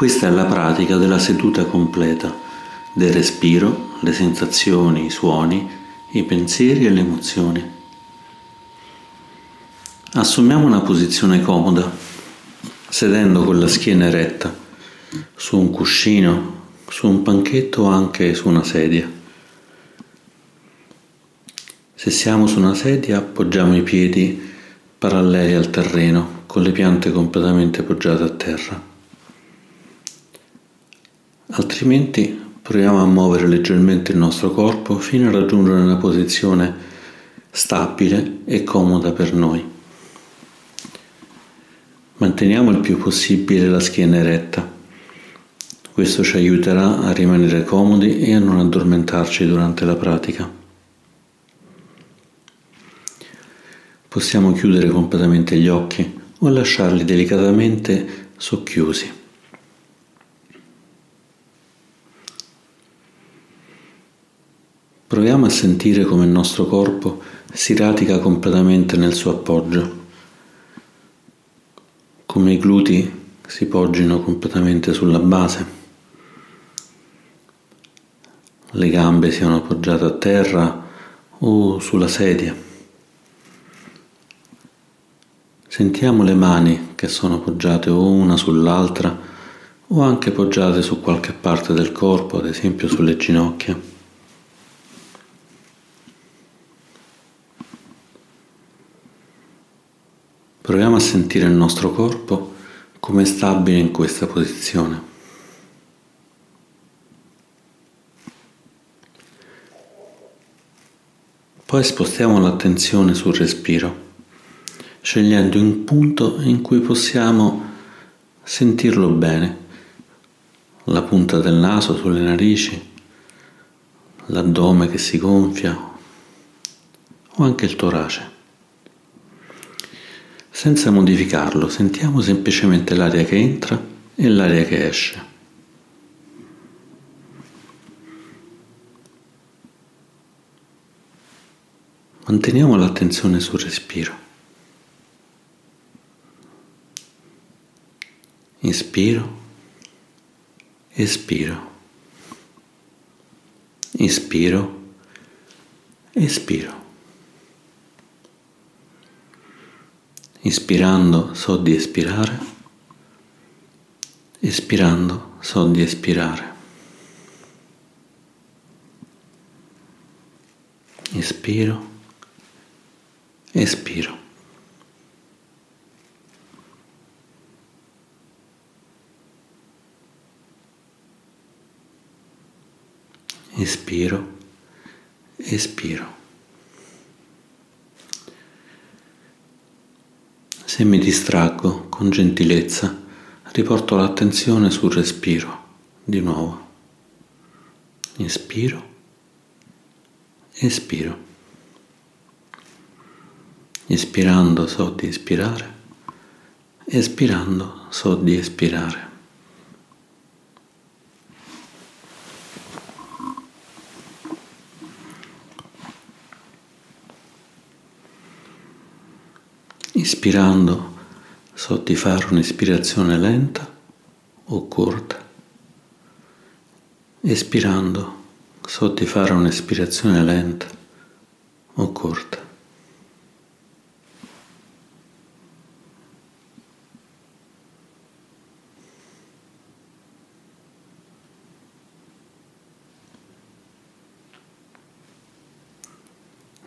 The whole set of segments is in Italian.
Questa è la pratica della seduta completa, del respiro, le sensazioni, i suoni, i pensieri e le emozioni. Assumiamo una posizione comoda, sedendo con la schiena eretta, su un cuscino, su un panchetto o anche su una sedia. Se siamo su una sedia appoggiamo i piedi paralleli al terreno, con le piante completamente poggiate a terra. Altrimenti proviamo a muovere leggermente il nostro corpo fino a raggiungere una posizione stabile e comoda per noi. Manteniamo il più possibile la schiena eretta. Questo ci aiuterà a rimanere comodi e a non addormentarci durante la pratica. Possiamo chiudere completamente gli occhi o lasciarli delicatamente socchiusi. Proviamo a sentire come il nostro corpo si radica completamente nel suo appoggio, come i glutei si poggino completamente sulla base, le gambe siano appoggiate a terra o sulla sedia. Sentiamo le mani che sono poggiate o una sull'altra o anche poggiate su qualche parte del corpo, ad esempio sulle ginocchia. Proviamo a sentire il nostro corpo come stabile in questa posizione. Poi spostiamo l'attenzione sul respiro scegliendo un punto in cui possiamo sentirlo bene, la punta del naso sulle narici, l'addome che si gonfia o anche il torace. Senza modificarlo, sentiamo semplicemente l'aria che entra e l'aria che esce. Manteniamo l'attenzione sul respiro. Inspiro, espiro. Inspiro, espiro. Ispirando so di espirare, espirando so di espirare. Ispiro, espiro. Inspiro, espiro. Se mi distraggo con gentilezza, riporto l'attenzione sul respiro, di nuovo. Inspiro, espiro. Ispirando so di ispirare, espirando so di espirare. Ispirando so di fare un'ispirazione lenta o corta. Espirando so di fare un'espirazione lenta o corta.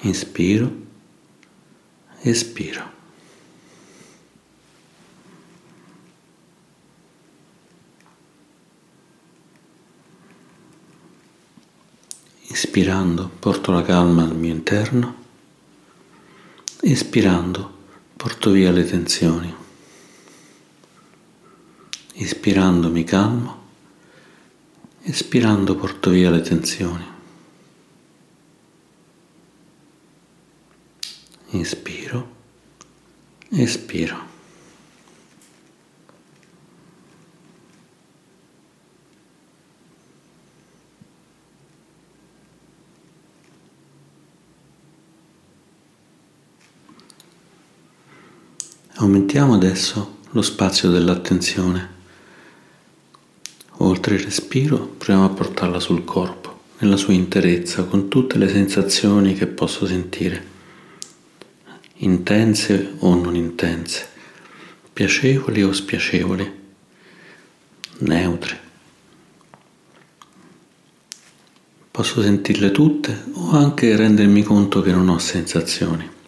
Inspiro, espiro. Ispirando porto la calma al mio interno, espirando porto via le tensioni. Ispirando mi calmo, espirando porto via le tensioni. Inspiro, espiro. Aumentiamo adesso lo spazio dell'attenzione, Oltre il respiro, proviamo a portarla sul corpo, nella sua interezza, con tutte le sensazioni che posso sentire, intense o non intense, piacevoli o spiacevoli, neutre. Posso sentirle tutte o anche rendermi conto che non ho sensazioni.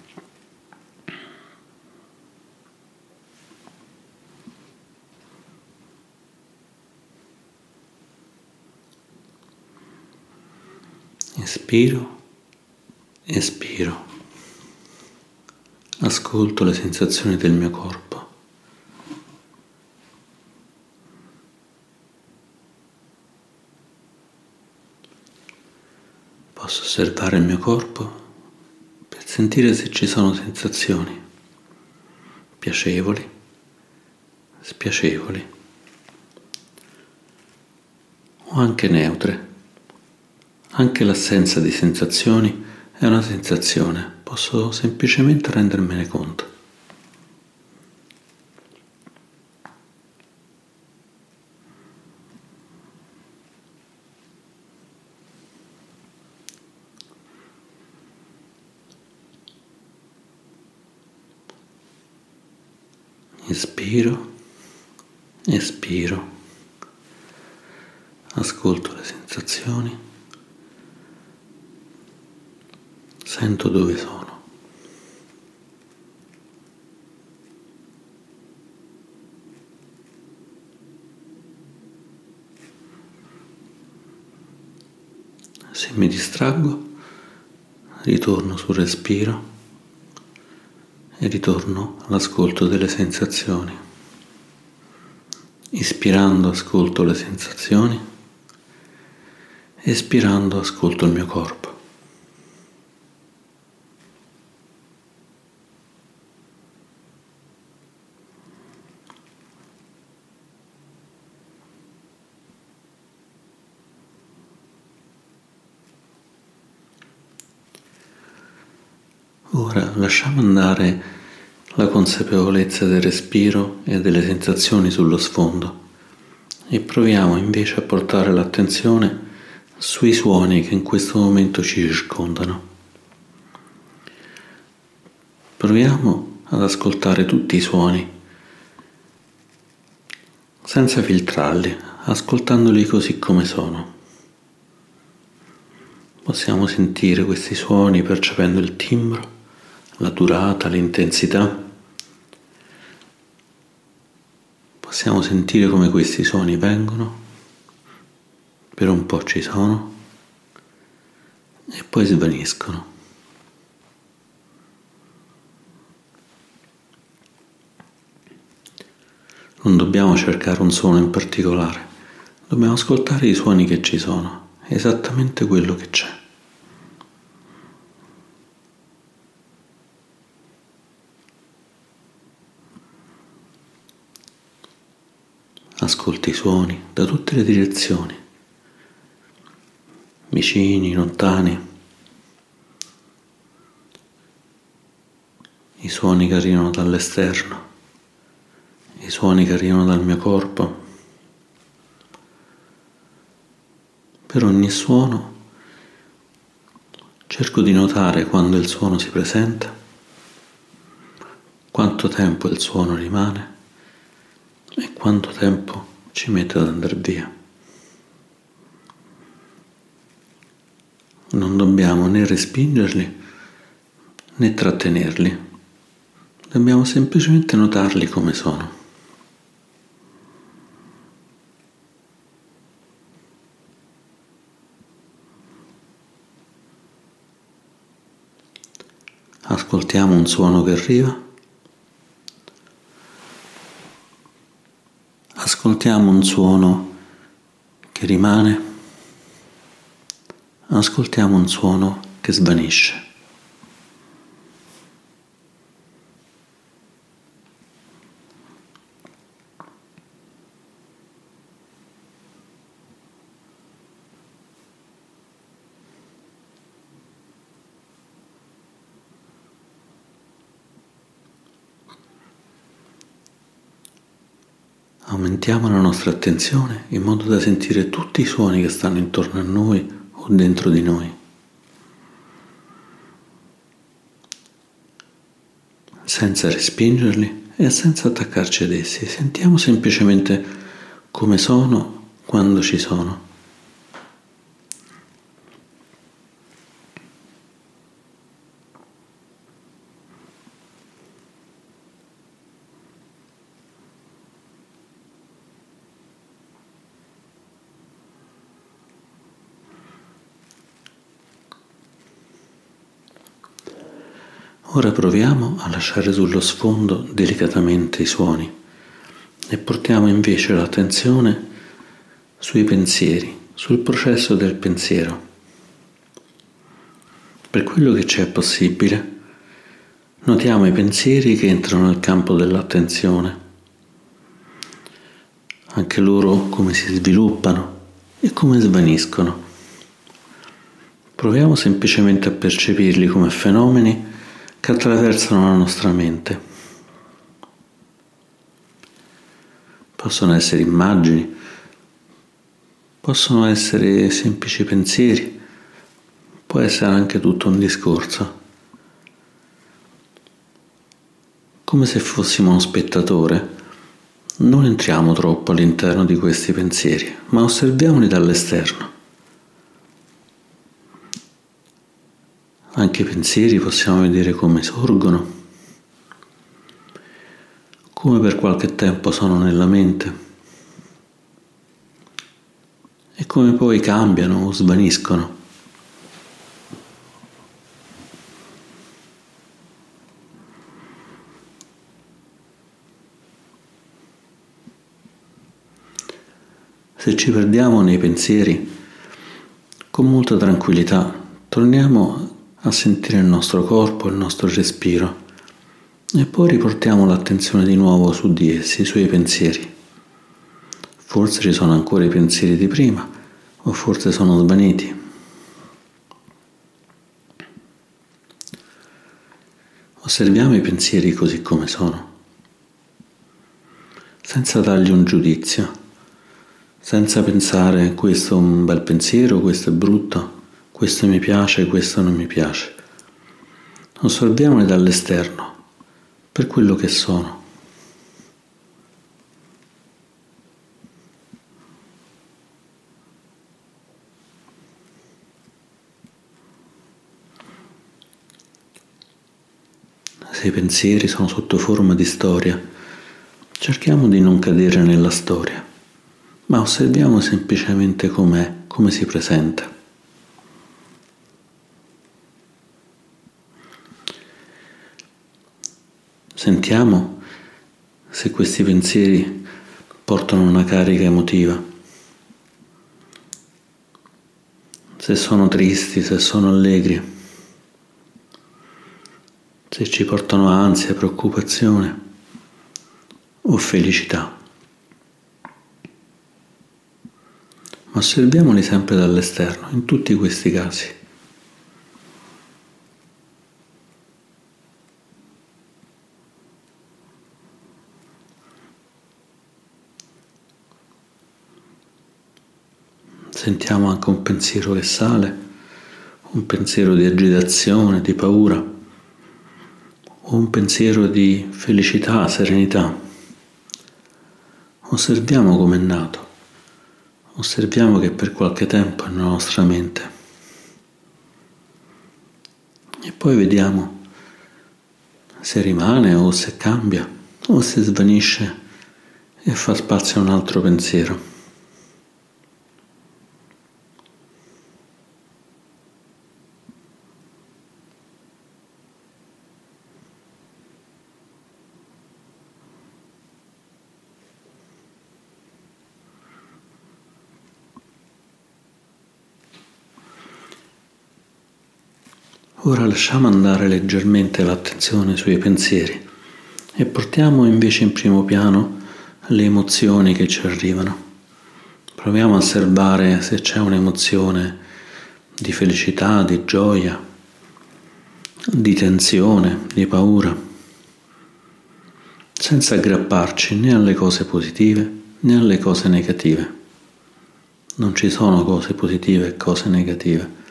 Inspiro, espiro. Ascolto le sensazioni del mio corpo. Posso osservare il mio corpo per sentire se ci sono sensazioni piacevoli, spiacevoli o anche neutre. Anche l'assenza di sensazioni è una sensazione, posso semplicemente rendermene conto. Inspiro, espiro, ascolto le sensazioni. Sento dove sono. Se mi distraggo, ritorno sul respiro e ritorno all'ascolto delle sensazioni. Ispirando ascolto le sensazioni, espirando ascolto il mio corpo. Ora lasciamo andare la consapevolezza del respiro e delle sensazioni sullo sfondo e proviamo invece a portare l'attenzione sui suoni che in questo momento ci circondano. Proviamo ad ascoltare tutti i suoni senza filtrarli, ascoltandoli così come sono. Possiamo sentire questi suoni percependo il timbro la durata, l'intensità. Possiamo sentire come questi suoni vengono, per un po' ci sono e poi svaniscono. Non dobbiamo cercare un suono in particolare, dobbiamo ascoltare i suoni che ci sono, esattamente quello che c'è. Ascolti i suoni da tutte le direzioni, vicini, lontani, i suoni che arrivano dall'esterno, i suoni che arrivano dal mio corpo. Per ogni suono cerco di notare quando il suono si presenta, quanto tempo il suono rimane e quanto tempo ci mette ad andare via. Non dobbiamo né respingerli né trattenerli, dobbiamo semplicemente notarli come sono. Ascoltiamo un suono che arriva ascoltiamo un suono che rimane, ascoltiamo un suono che svanisce. Nostra attenzione in modo da sentire tutti i suoni che stanno intorno a noi o dentro di noi. Senza respingerli e senza attaccarci ad essi, sentiamo semplicemente come sono quando ci sono. Ora proviamo a lasciare sullo sfondo delicatamente i suoni e portiamo invece l'attenzione sui pensieri, sul processo del pensiero. Per quello che c'è possibile, notiamo i pensieri che entrano nel campo dell'attenzione, anche loro come si sviluppano e come svaniscono. Proviamo semplicemente a percepirli come fenomeni che attraversano la nostra mente. Possono essere immagini, possono essere semplici pensieri, può essere anche tutto un discorso. Come se fossimo uno spettatore, non entriamo troppo all'interno di questi pensieri, ma osserviamoli dall'esterno. Anche i pensieri possiamo vedere come sorgono, come per qualche tempo sono nella mente e come poi cambiano o svaniscono. Se ci perdiamo nei pensieri, con molta tranquillità torniamo a sentire il nostro corpo, il nostro respiro e poi riportiamo l'attenzione di nuovo su di essi, sui pensieri. Forse ci sono ancora i pensieri di prima o forse sono svaniti. Osserviamo i pensieri così come sono, senza dargli un giudizio, senza pensare questo è un bel pensiero, questo è brutto, questo mi piace, questo non mi piace. Osserviamoli dall'esterno, per quello che sono. Se i pensieri sono sotto forma di storia, cerchiamo di non cadere nella storia, ma osserviamo semplicemente com'è, come si presenta. Sentiamo se questi pensieri portano una carica emotiva, se sono tristi, se sono allegri, se ci portano ansia, preoccupazione o felicità. Ma osserviamoli sempre dall'esterno, in tutti questi casi. Sentiamo anche un pensiero che sale, un pensiero di agitazione, di paura, o un pensiero di felicità, serenità. Osserviamo come è nato, osserviamo che per qualche tempo è nella nostra mente e poi vediamo se rimane o se cambia o se svanisce e fa spazio a un altro pensiero. Ora lasciamo andare leggermente l'attenzione sui pensieri e portiamo invece in primo piano le emozioni che ci arrivano. Proviamo a osservare se c'è un'emozione di felicità, di gioia, di tensione, di paura, senza aggrapparci né alle cose positive né alle cose negative. Non ci sono cose positive e cose negative,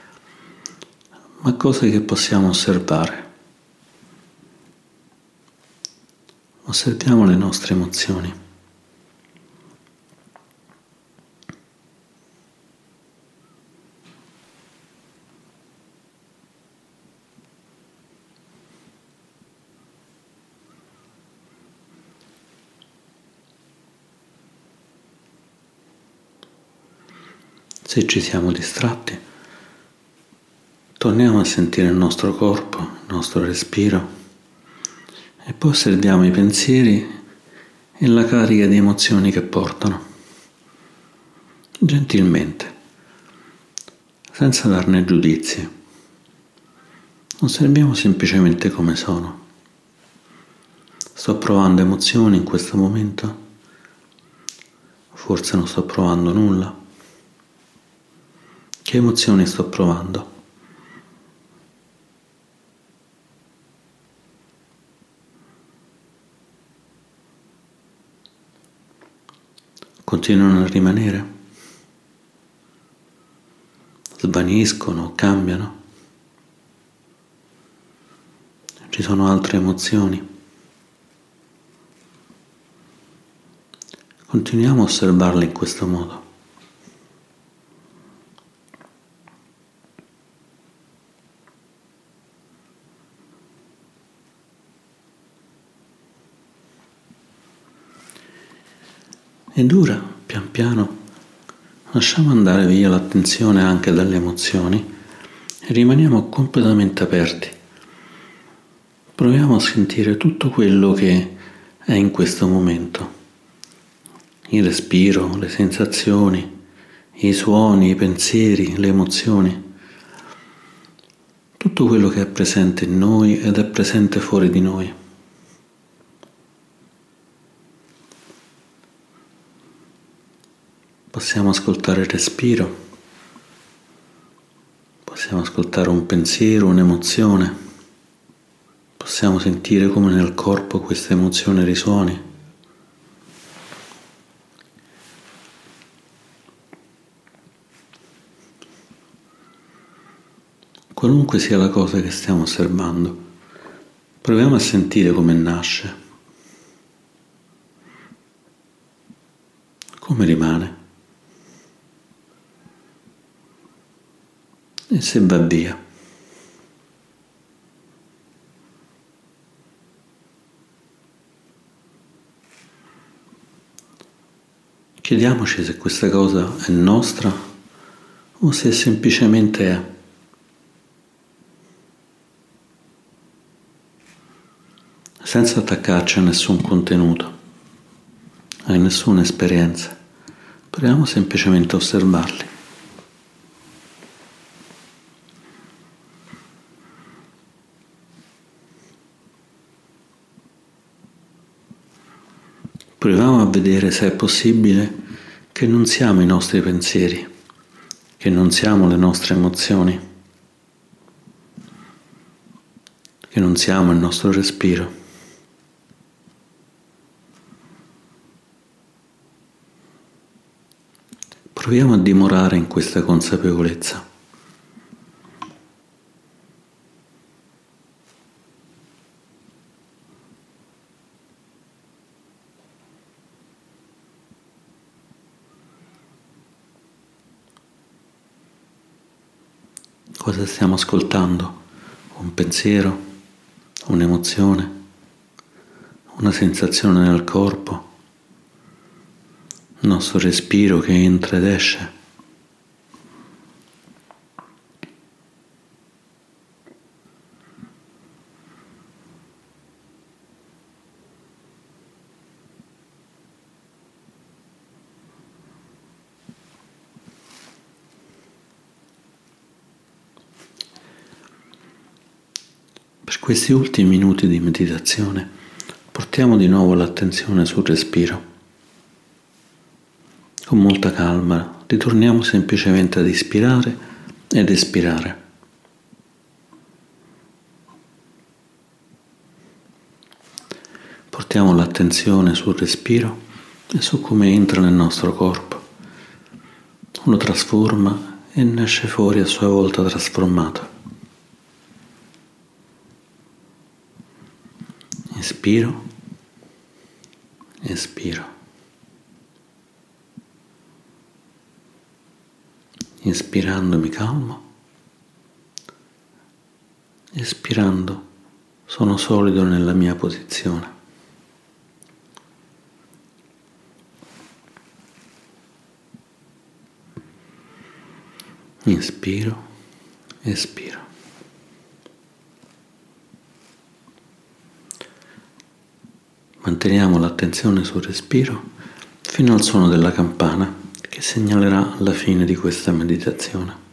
ma cose che possiamo osservare. Osserviamo le nostre emozioni. Se ci siamo distratti, torniamo a sentire il nostro corpo, il nostro respiro e poi osserviamo i pensieri e la carica di emozioni che portano. Gentilmente, senza darne giudizi. Osserviamo semplicemente come sono. Sto provando emozioni in questo momento? Forse non sto provando nulla. Che emozioni sto provando? Continuano a rimanere? Svaniscono, cambiano? Ci sono altre emozioni? Continuiamo a osservarle in questo modo. Ed ora, pian piano, lasciamo andare via l'attenzione anche dalle emozioni e rimaniamo completamente aperti. Proviamo a sentire tutto quello che è in questo momento. Il respiro, le sensazioni, i suoni, i pensieri, le emozioni. Tutto quello che è presente in noi ed è presente fuori di noi. Possiamo ascoltare il respiro, possiamo ascoltare un pensiero, un'emozione, possiamo sentire come nel corpo questa emozione risuoni. Qualunque sia la cosa che stiamo osservando, proviamo a sentire come nasce, come rimane. E se va via. Chiediamoci se questa cosa è nostra o se semplicemente è. Senza attaccarci a nessun contenuto, a nessuna esperienza. Proviamo semplicemente a osservarli. Proviamo a vedere se è possibile che non siamo i nostri pensieri, che non siamo le nostre emozioni, che non siamo il nostro respiro. Proviamo a dimorare in questa consapevolezza. Cosa stiamo ascoltando? Un pensiero? Un'emozione? Una sensazione nel corpo? Il nostro respiro che entra ed esce? Questi ultimi minuti di meditazione portiamo di nuovo l'attenzione sul respiro. Con molta calma ritorniamo semplicemente ad ispirare ed espirare. Portiamo l'attenzione sul respiro e su come entra nel nostro corpo, lo trasforma e ne esce fuori a sua volta trasformato. Inspiro, espiro. Inspirando mi calmo, espirando sono solido nella mia posizione. Inspiro, espiro. Manteniamo l'attenzione sul respiro fino al suono della campana che segnalerà la fine di questa meditazione.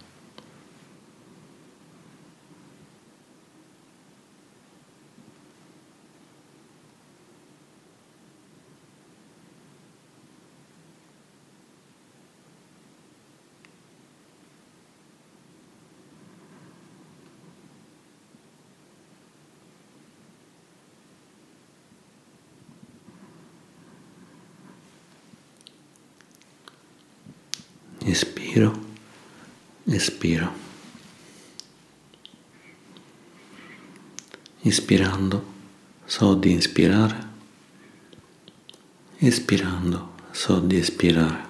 Ispiro, espiro. Ispirando so di ispirare, espirando so di espirare.